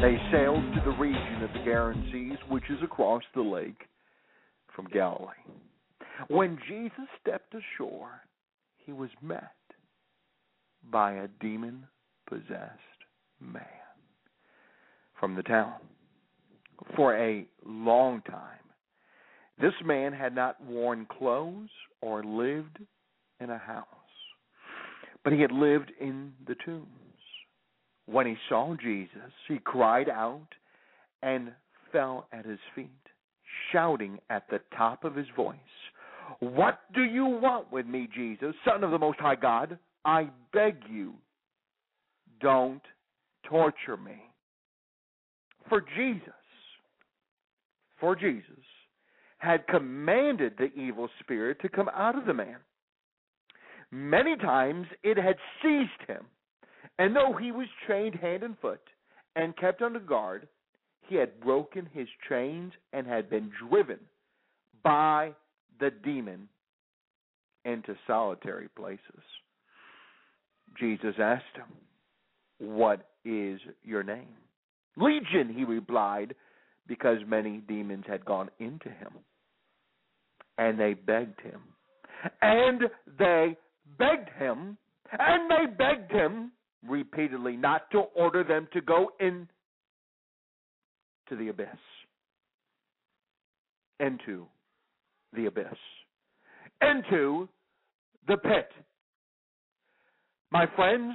They sailed to the region of the Gerasenes, which is across the lake from Galilee. When Jesus stepped ashore, he was met by a demon possessed man from the town. For a long time, this man had not worn clothes or lived in a house, but he had lived in the tombs. When he saw Jesus, he cried out and fell at his feet, shouting at the top of his voice, What do you want with me, Jesus, Son of the Most High God? I beg you, don't torture me. For Jesus, for Jesus, had commanded the evil spirit to come out of the man. Many times it had seized him and though he was chained hand and foot and kept under guard, he had broken his chains and had been driven by the demon into solitary places. Jesus asked him, What is your name? Legion, he replied, because many demons had gone into him. And they begged him. And they begged him. And they begged him repeatedly not to order them to go in to the abyss. Into the abyss. Into the pit. My friends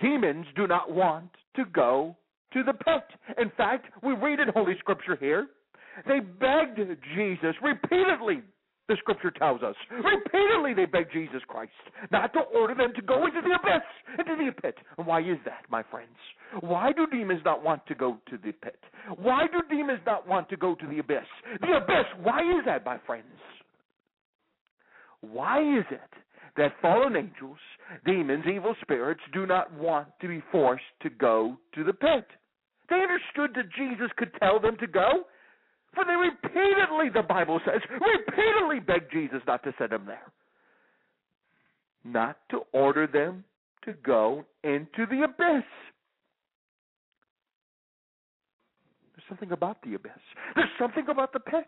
demons do not want to go to the pit. In fact we read in holy scripture here they begged jesus repeatedly the scripture tells us. Repeatedly they begged Jesus Christ not to order them to go into the abyss, into the pit. And why is that, my friends? Why do demons not want to go to the pit? Why do demons not want to go to the abyss? The abyss, why is that, my friends? Why is it that fallen angels, demons, evil spirits do not want to be forced to go to the pit? They understood that Jesus could tell them to go, for they repeatedly, the Bible says, repeatedly begged Jesus not to send them there. Not to order them to go into the abyss. There's something about the abyss. There's something about the pit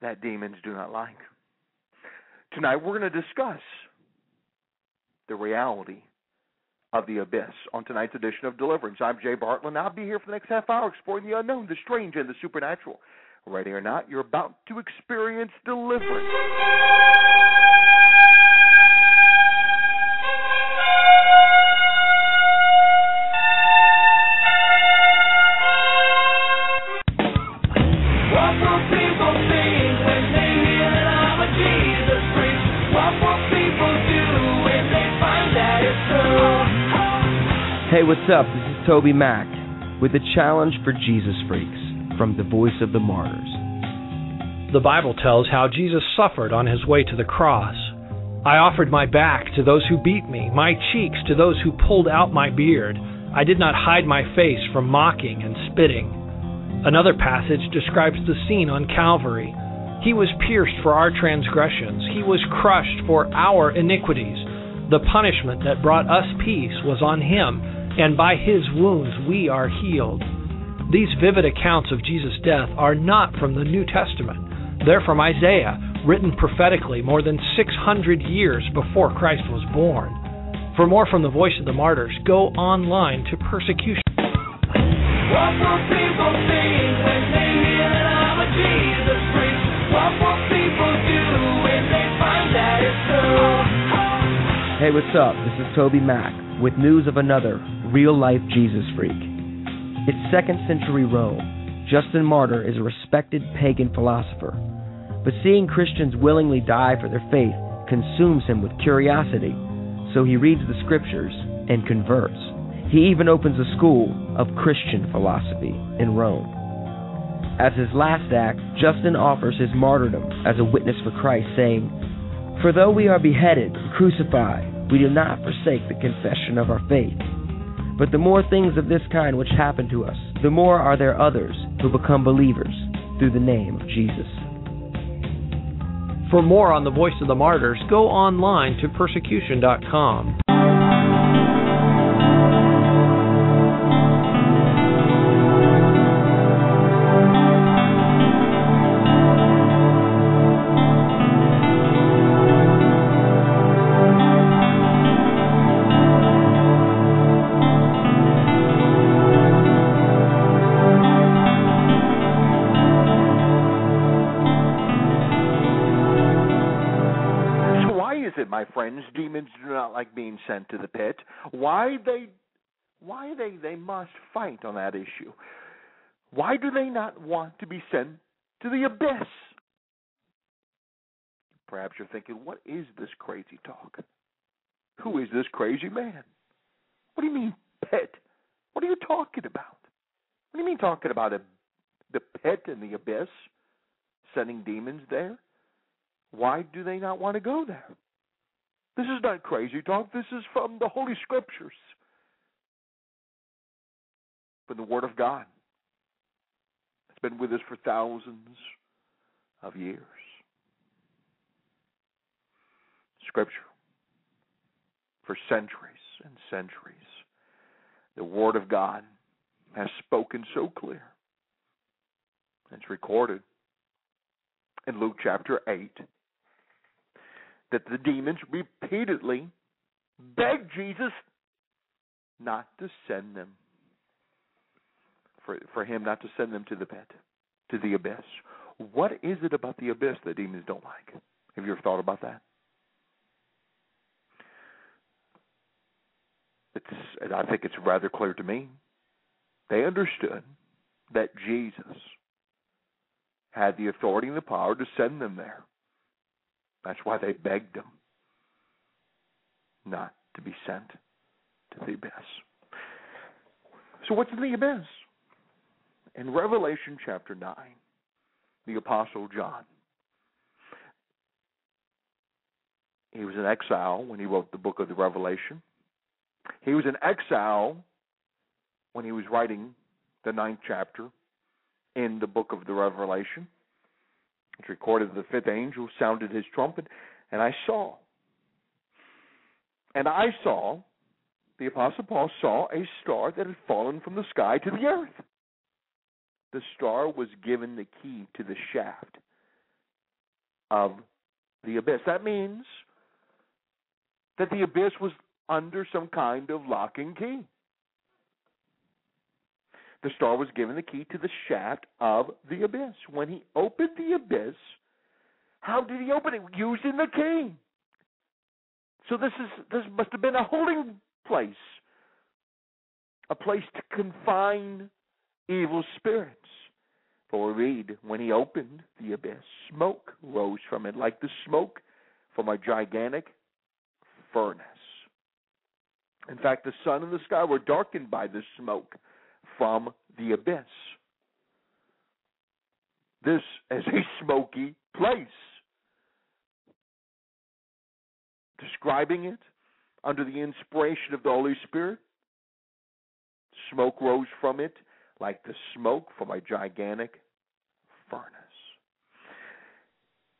that demons do not like. Tonight we're going to discuss the reality of the abyss on tonight's edition of Deliverance. I'm Jay Bartlett, and I'll be here for the next half hour exploring the unknown, the strange, and the supernatural. Ready or not, you're about to experience deliverance. What's up? This is TobyMac with a challenge for Jesus freaks from the Voice of the Martyrs. The Bible tells how Jesus suffered on his way to the cross. I offered my back to those who beat me, my cheeks to those who pulled out my beard. I did not hide my face from mocking and spitting. Another passage describes the scene on Calvary. He was pierced for our transgressions, he was crushed for our iniquities. The punishment that brought us peace was on him and by his wounds we are healed. These vivid accounts of Jesus' death are not from the New Testament. They're from Isaiah, written prophetically more than 600 years before Christ was born. For more from the voice of the martyrs, go online to persecution. What will people think when they hear that I'm a Jesus freak? What will people do when they find that it's true? Hey, what's up? This is TobyMac with news of another real life Jesus freak. It's second century Rome. Justin Martyr is a respected pagan philosopher. But seeing Christians willingly die for their faith consumes him with curiosity, so he reads the scriptures and converts. He even opens a school of Christian philosophy in Rome. As his last act, Justin offers his martyrdom as a witness for Christ, saying, For though we are beheaded and crucified, we do not forsake the confession of our faith. But the more things of this kind which happen to us, the more are there others who become believers through the name of Jesus. For more on the Voice of the Martyrs, go online to persecution.com. friends, demons do not like being sent to the pit? Why they why they they must fight on that issue? Why do they not want to be sent to the abyss? Perhaps you're thinking, what is this crazy talk? Who is this crazy man? What do you mean pit? What are you talking about? What do you mean talking about a, the pit and the abyss? Sending demons there? Why do they not want to go there? This is not crazy talk. This is from the Holy Scriptures, from the Word of God. It's been with us for thousands of years. Scripture, for centuries and centuries, the Word of God has spoken so clear. It's recorded in Luke chapter 8 that the demons repeatedly begged Jesus not to send them, for, for him not to send them to the pit, to the abyss. What is it about the abyss that demons don't like? Have you ever thought about that? It's, I think it's rather clear to me. They understood that Jesus had the authority and the power to send them there. That's why they begged him not to be sent to the abyss. So, what's in the abyss? In Revelation chapter 9, the Apostle John, he was in exile when he wrote the book of the Revelation. He was in exile when he was writing the ninth chapter in the book of the Revelation. It's recorded that the fifth angel sounded his trumpet, and I saw. And I saw, the Apostle Paul saw a star that had fallen from the sky to the earth. The star was given the key to the shaft of the abyss. That means that the abyss was under some kind of lock and key. The star was given the key to the shaft of the abyss. When he opened the abyss, how did he open it? Using the key. So this is this must have been a holding place, a place to confine evil spirits. For we read, when he opened the abyss, smoke rose from it like the smoke from a gigantic furnace. In fact, the sun and the sky were darkened by the smoke from the abyss. This is a smoky place. Describing it under the inspiration of the Holy Spirit, smoke rose from it like the smoke from a gigantic furnace.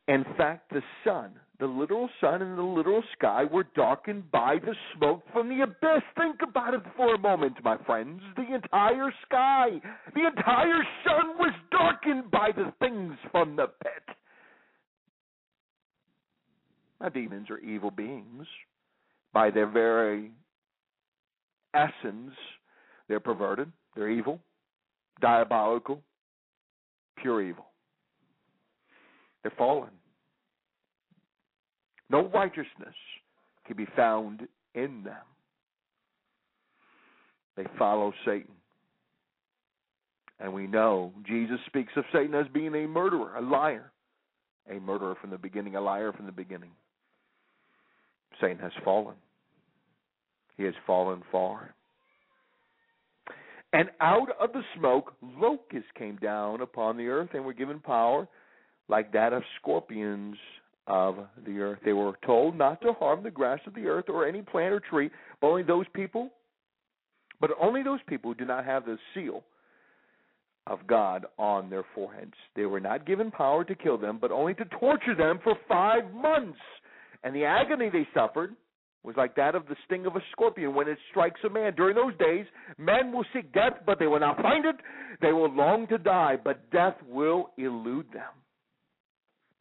In fact, the sun, the literal sun and the literal sky were darkened by the smoke from the abyss. Think about it for a moment, my friends. The entire sky, the entire sun was darkened by the things from the pit. Now, demons are evil beings. By their very essence, they're perverted, they're evil, diabolical, pure evil. They're fallen. No righteousness can be found in them. They follow Satan. And we know Jesus speaks of Satan as being a murderer, a liar. A murderer from the beginning, a liar from the beginning. Satan has fallen. He has fallen far. And out of the smoke, locusts came down upon the earth and were given power like that of scorpions of the earth. They were told not to harm the grass of the earth or any plant or tree, but only those people, but only those people who do not have the seal of God on their foreheads. They were not given power to kill them, but only to torture them for five months. And the agony they suffered was like that of the sting of a scorpion when it strikes a man. During those days, men will seek death, but they will not find it. They will long to die, but death will elude them.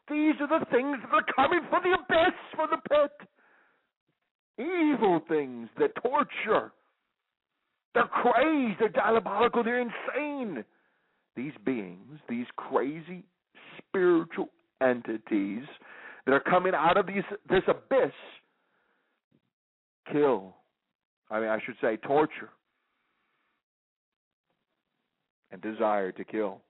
These are the things that are coming from the abyss, from the pit. Evil things that torture. They're crazed, they're diabolical, they're insane. These beings, these crazy spiritual entities that are coming out of these this abyss kill. I mean I should say torture and desire to kill.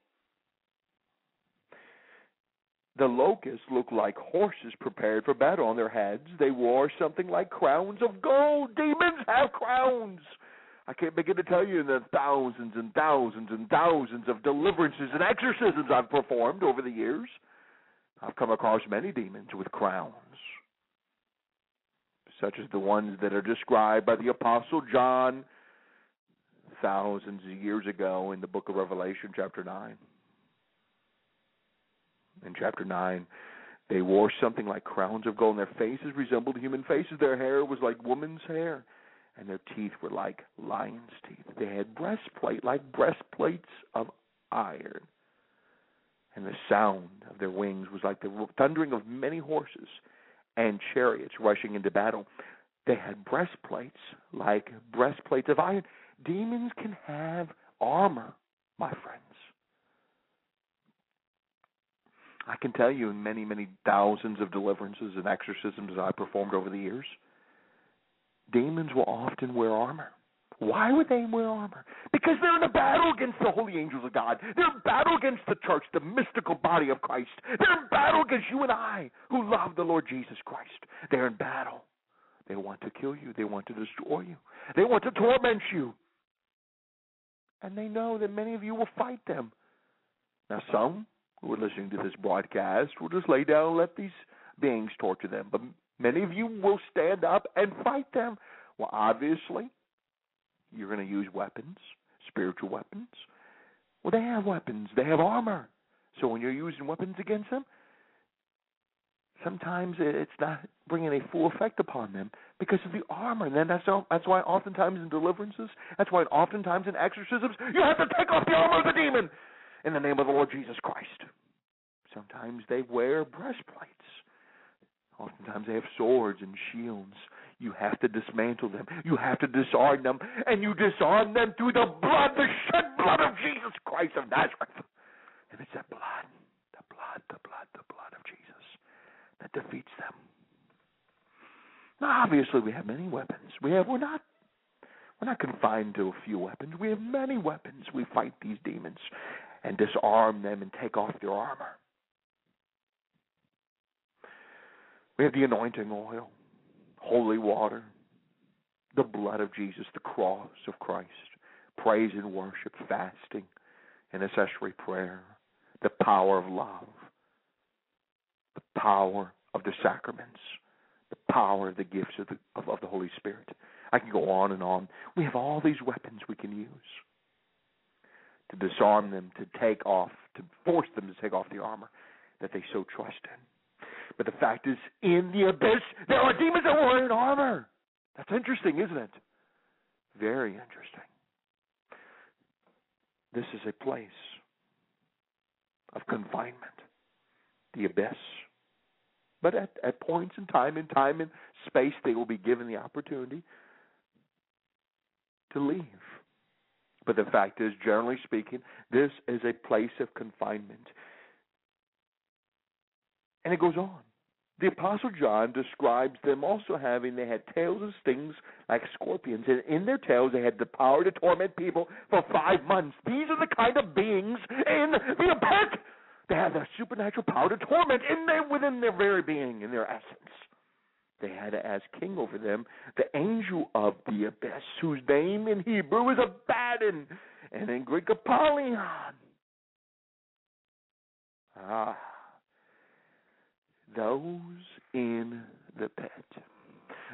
The locusts looked like horses prepared for battle. On their heads, they wore something like crowns of gold. Demons have crowns. I can't begin to tell you the thousands and thousands and thousands of deliverances and exorcisms I've performed over the years. I've come across many demons with crowns, such as the ones that are described by the Apostle John thousands of years ago in the book of Revelation, chapter 9 in chapter 9. They wore something like crowns of gold, and their faces resembled human faces. Their hair was like woman's hair, and their teeth were like lion's teeth. They had breastplate like breastplates of iron, and the sound of their wings was like the thundering of many horses and chariots rushing into battle. They had breastplates like breastplates of iron. Demons can have armor, my friends. I can tell you in many, many thousands of deliverances and exorcisms I performed over the years, demons will often wear armor. Why would they wear armor? Because they're in a battle against the holy angels of God. They're in battle against the church, the mystical body of Christ. They're in battle against you and I who love the Lord Jesus Christ. They're in battle. They want to kill you. They want to destroy you. They want to torment you. And they know that many of you will fight them. Now, some who are listening to this broadcast will just lay down and let these beings torture them. But many of you will stand up and fight them. Well, obviously, you're going to use weapons, spiritual weapons. Well, they have weapons, they have armor. So when you're using weapons against them, sometimes it's not bringing a full effect upon them because of the armor. And then that's that's why oftentimes in deliverances, that's why oftentimes in exorcisms, you have to take off the armor of the demon in the name of the Lord Jesus Christ. Sometimes they wear breastplates. Oftentimes they have swords and shields. You have to dismantle them. You have to disarm them. And you disarm them through the blood, the shed blood of Jesus Christ of Nazareth. And it's that blood, the blood, the blood, the blood of Jesus that defeats them. Now obviously we have many weapons. We have we're not we're not confined to a few weapons. We have many weapons. We fight these demons and disarm them and take off their armor. We have the anointing oil, holy water, the blood of Jesus, the cross of Christ, praise and worship, fasting, intercessory prayer, the power of love, the power of the sacraments, the power of the gifts of the, of, of the Holy Spirit. I can go on and on. We have all these weapons we can use to disarm them, to take off, to force them to take off the armor that they so trust in. But the fact is, in the abyss, there are demons that wearing armor. That's interesting, isn't it? Very interesting. This is a place of confinement, the abyss. But at, at points in time, in time and space, they will be given the opportunity to leave. But the fact is, generally speaking, this is a place of confinement. And it goes on. The Apostle John describes them also having, they had tails and stings like scorpions, and in their tails they had the power to torment people for five months. These are the kind of beings in the abyss. They have the supernatural power to torment in their, within their very being, in their essence. They had as king over them the angel of the abyss, whose name in Hebrew is Abaddon, and in Greek Apollyon. Ah those in the pit.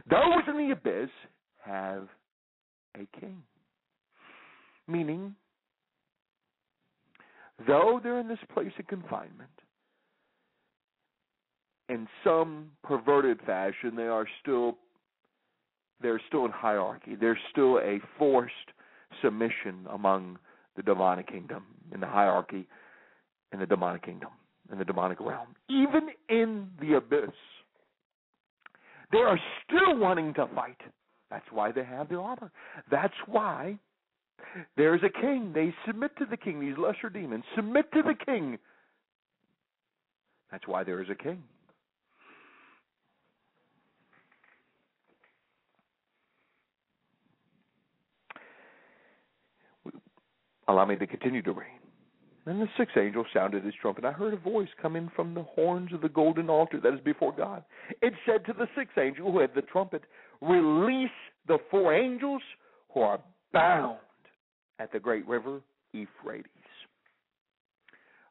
Those in the abyss have a king. Meaning, though they're in this place of confinement, in some perverted fashion, they are still they're still in hierarchy. There's still a forced submission among the demonic kingdom in the hierarchy in the demonic kingdom in the demonic realm, even in the abyss. They are still wanting to fight. That's why they have their armor. That's why there's a king. They submit to the king. These lesser demons submit to the king. That's why there is a king. Allow me to continue to read. Then the sixth angel sounded his trumpet. I heard a voice coming from the horns of the golden altar that is before God. It said to the sixth angel who had the trumpet, Release the four angels who are bound at the great river Euphrates.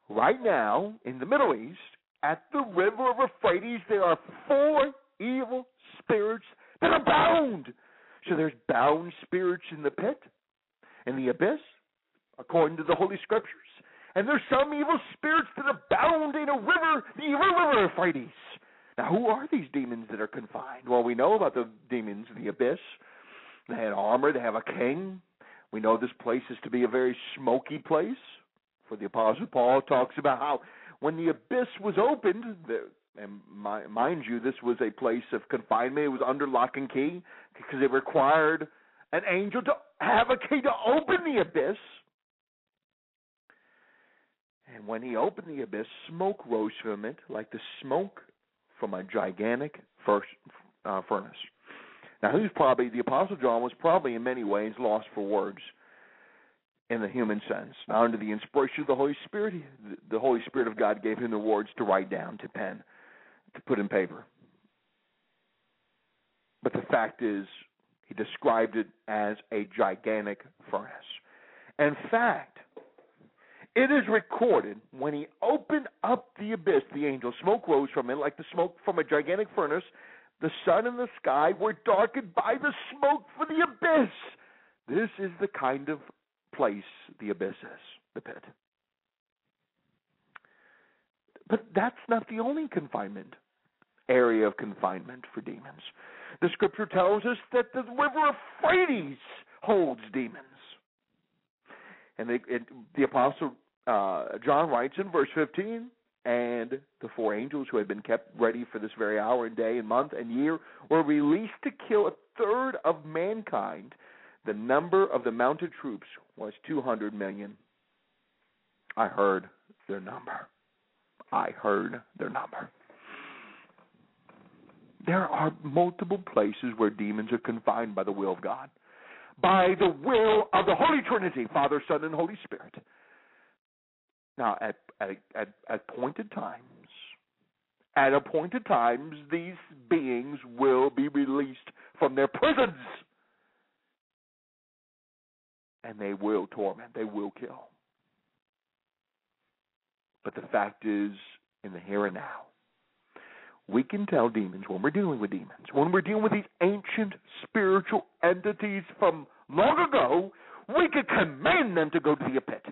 Right now, in the Middle East, at the river of Euphrates, there are four evil spirits that are bound. So there's bound spirits in the pit, in the abyss, according to the Holy Scriptures. And there's some evil spirits that abound in a river, the river of Euphrates. Now, who are these demons that are confined? Well, we know about the demons in the abyss. They had armor, they have a king. We know this place is to be a very smoky place. For the Apostle Paul talks about how when the abyss was opened, the, and mind you, this was a place of confinement. It was under lock and key because it required an angel to have a key to open the abyss. And when he opened the abyss, smoke rose from it like the smoke from a gigantic first, uh, furnace. Now, who's probably, the Apostle John was probably in many ways lost for words in the human sense. Now, under the inspiration of the Holy Spirit, the Holy Spirit of God gave him the words to write down, to pen, to put in paper. But the fact is, he described it as a gigantic furnace. In fact, it is recorded when he opened up the abyss, the angel, smoke rose from it like the smoke from a gigantic furnace. The sun and the sky were darkened by the smoke for the abyss. This is the kind of place the abyss is, the pit. But that's not the only confinement, area of confinement for demons. The scripture tells us that the river Euphrates holds demons. And the, it, the apostle uh, John writes in verse 15, and the four angels who had been kept ready for this very hour and day and month and year were released to kill a third of mankind. The number of the mounted troops was 200 million. I heard their number. I heard their number. There are multiple places where demons are confined by the will of God by the will of the Holy Trinity, Father, Son, and Holy Spirit. Now, at, at, at, appointed times, at appointed times, these beings will be released from their prisons. And they will torment, they will kill. But the fact is, in the here and now, we can tell demons when we're dealing with demons, when we're dealing with these ancient spiritual entities from long ago, we can command them to go to the pit.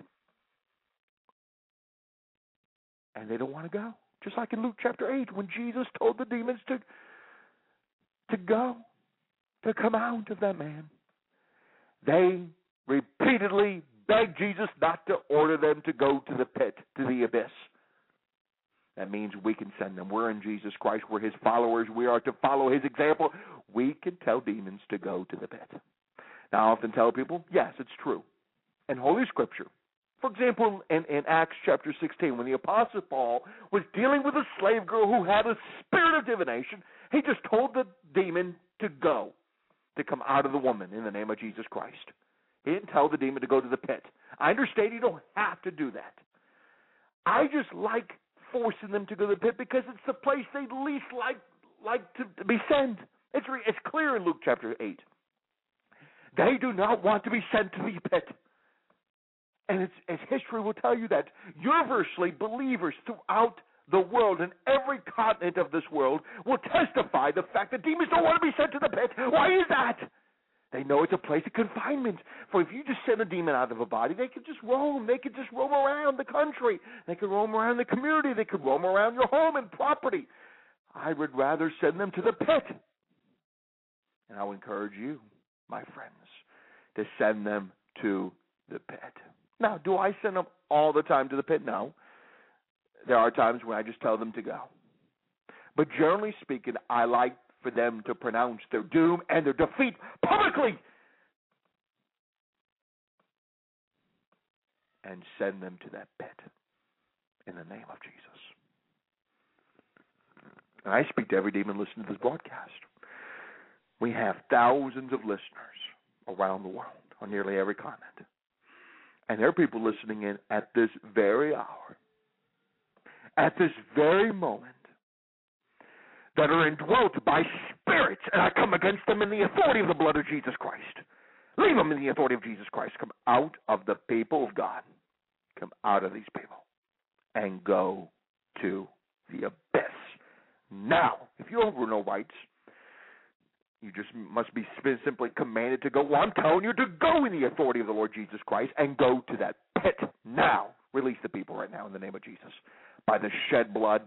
And they don't want to go. Just like in Luke chapter 8, when Jesus told the demons to, to go, to come out of that man. They repeatedly begged Jesus not to order them to go to the pit, to the abyss. That means we can send them. We're in Jesus Christ. We're his followers. We are to follow his example. We can tell demons to go to the pit. Now, I often tell people, yes, it's true. in Holy Scripture. For example, in, in Acts chapter 16, when the Apostle Paul was dealing with a slave girl who had a spirit of divination, he just told the demon to go, to come out of the woman in the name of Jesus Christ. He didn't tell the demon to go to the pit. I understand you don't have to do that. I just like forcing them to go to the pit because it's the place they least like like to, be sent. It's re, it's clear in Luke chapter eight. They do not want to be sent to the pit. And it's, as history will tell you that universally believers throughout the world and every continent of this world will testify the fact that demons don't want to be sent to the pit. Why is that? They know it's a place of confinement. For if you just send a demon out of a body, they could just roam. They could just roam around the country. They could roam around the community. They could roam around your home and property. I would rather send them to the pit. And I'll encourage you, my friends, to send them to the pit. Now, do I send them all the time to the pit? No. There are times when I just tell them to go. But generally speaking, I like for them to pronounce their doom and their defeat publicly and send them to that pit in the name of Jesus. And I speak to every demon listening to this broadcast. We have thousands of listeners around the world on nearly every continent. And there are people listening in at this very hour, at this very moment, that are indwelt by spirits, and I come against them in the authority of the blood of Jesus Christ. Leave them in the authority of Jesus Christ. Come out of the people of God. Come out of these people and go to the abyss. Now, if you have no rights, you just must be simply commanded to go. Well, I'm telling you to go in the authority of the Lord Jesus Christ and go to that pit now. Release the people right now in the name of Jesus. By the shed blood,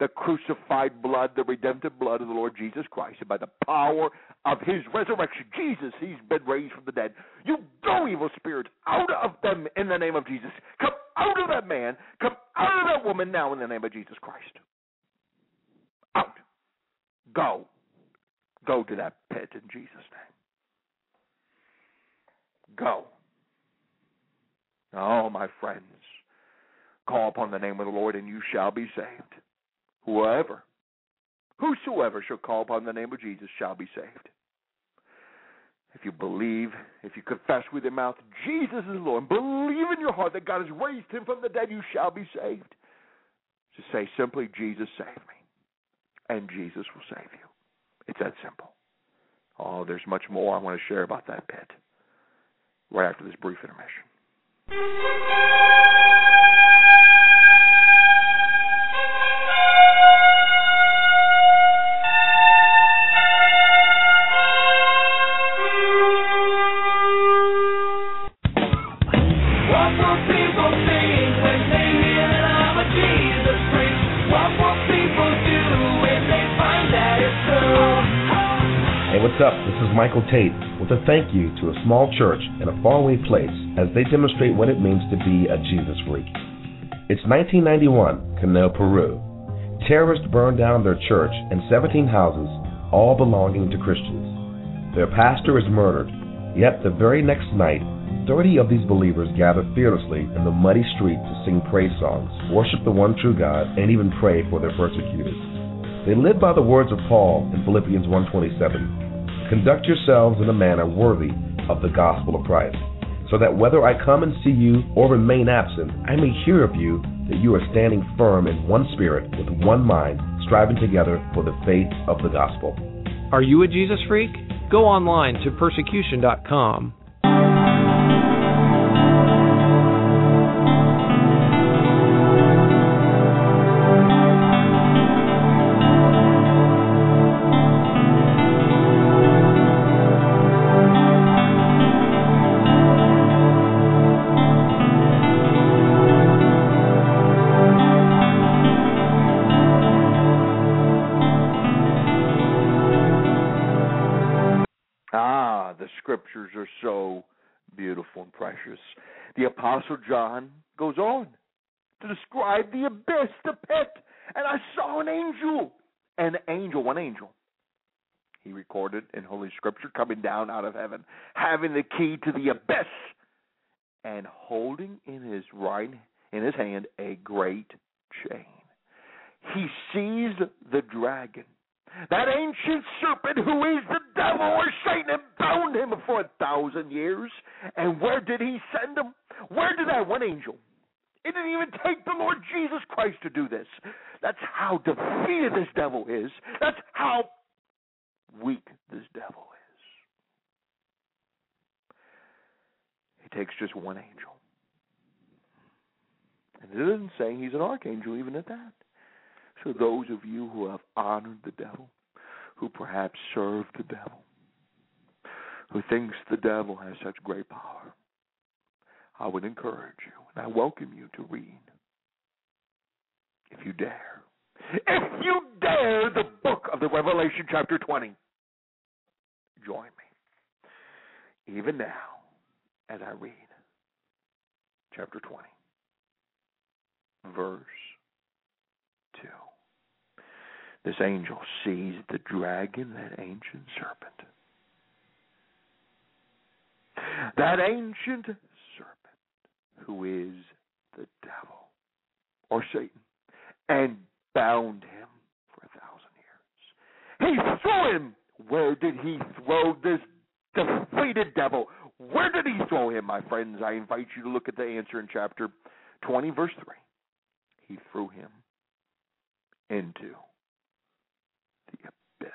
the crucified blood, the redemptive blood of the Lord Jesus Christ, and by the power of his resurrection, Jesus, he's been raised from the dead. You go, evil spirits, out of them in the name of Jesus. Come out of that man. Come out of that woman now in the name of Jesus Christ. Out. Go. Go to that pit in Jesus' name. Go. Oh, my friends, call upon the name of the Lord and you shall be saved. Whoever, whosoever shall call upon the name of Jesus shall be saved. If you believe, if you confess with your mouth Jesus is Lord, and believe in your heart that God has raised him from the dead, you shall be saved. To say simply, Jesus save me. And Jesus will save you. It's that simple. Oh, there's much more I want to share about that pit right after this brief intermission. What's up? This is Michael Tait with a thank you to a small church in a faraway place as they demonstrate what it means to be a Jesus freak. It's 1991, Canel, Peru. Terrorists burned down their church and 17 houses, all belonging to Christians. Their pastor is murdered, yet the very next night, 30 of these believers gather fearlessly in the muddy street to sing praise songs, worship the one true God, and even pray for their persecutors. They live by the words of Paul in Philippians 1:27. Conduct yourselves in a manner worthy of the gospel of Christ, so that whether I come and see you or remain absent, I may hear of you that you are standing firm in one spirit, with one mind, striving together for the faith of the gospel. Are you a Jesus freak? Go online to persecution.com. angel, one angel. He recorded in Holy Scripture coming down out of heaven, having the key to the abyss. and holding in his right in his hand a great chain. He seized the dragon, that ancient serpent who is the devil or Satan, and bound him for a thousand years. And where did he send him? Where did that one angel? It didn't even take the Lord Jesus Christ to do this. That's how defeated this devil is. That's how weak this devil is. He takes just one angel. And it doesn't saying he's an archangel even at that. So those of you who have honored the devil, who perhaps serve the devil, who thinks the devil has such great power, I would encourage you and I welcome you to read. If you dare. If you dare the book of the Revelation chapter 20. Join me. Even now, as I read chapter 20, verse 2. This angel sees the dragon, that ancient serpent. That ancient who is the devil or Satan and bound him for a thousand years. He threw him. Where did he throw this defeated devil? Where did he throw him, my friends? I invite you to look at the answer in chapter 20, verse 3. He threw him into the abyss,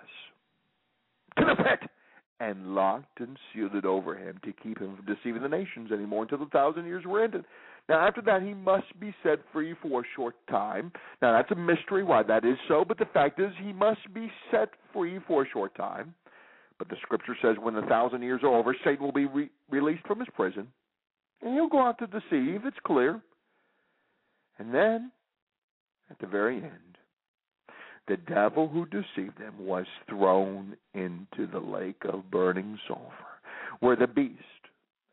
to the pit, and locked and sealed it over him to keep him from deceiving the nations anymore until the thousand years were ended. Now, after that, he must be set free for a short time. Now, that's a mystery why that is so, but the fact is, he must be set free for a short time. But the scripture says when the thousand years are over, Satan will be re- released from his prison, and he'll go out to deceive. It's clear. And then, at the very end, the devil who deceived them was thrown into the lake of burning sulfur, where the beast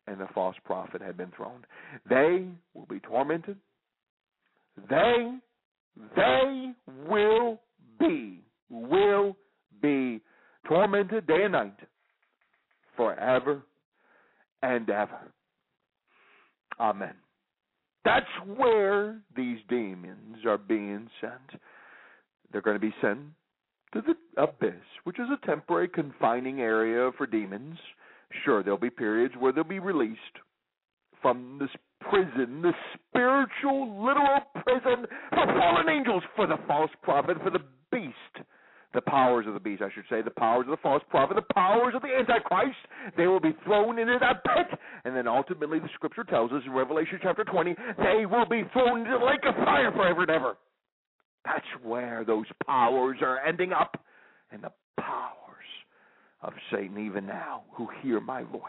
and the false prophet had been thrown. They will be tormented. They, they will be, will be tormented day and night forever and ever. Amen. That's where these demons are being sent. They're going to be sent to the abyss, which is a temporary confining area for demons. Sure, there'll be periods where they'll be released from this prison, this spiritual, literal prison for fallen angels, for the false prophet, for the beast, the powers of the beast, I should say, the powers of the false prophet, the powers of the Antichrist. They will be thrown into that pit, and then ultimately the scripture tells us in Revelation chapter 20, they will be thrown into the lake of fire forever and ever. That's where those powers are ending up, and the powers of Satan, even now, who hear my voice.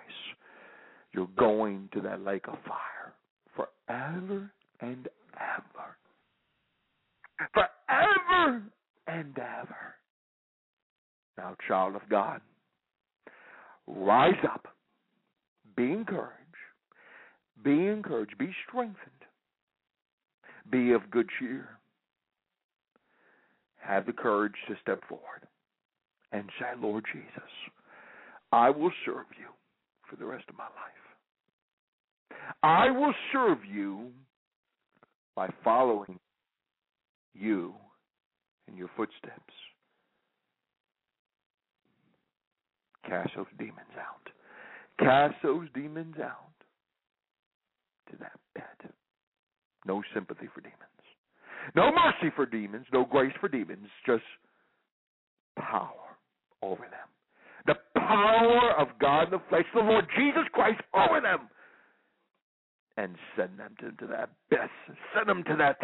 You're going to that lake of fire forever and ever. Forever and ever. Now, child of God, rise up. Be encouraged. Be encouraged. Be strengthened. Be of good cheer. Have the courage to step forward and say, Lord Jesus, I will serve you for the rest of my life. I will serve you by following you in your footsteps. Cast those demons out. Cast those demons out to that bed. No sympathy for demons. No mercy for demons. No grace for demons. Just power over them. The power of God in the flesh, the Lord Jesus Christ over them. And send them to, to that abyss. Send them to that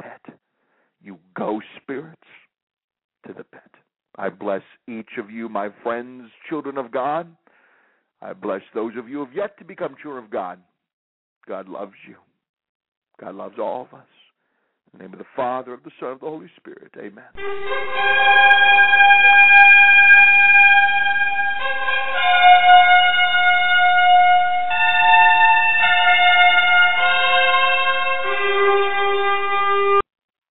pit. You ghost spirits to the pit. I bless each of you, my friends, children of God. I bless those of you who have yet to become children of God. God loves you. God loves all of us the name of the Father, of the Son, of the Holy Spirit. Amen.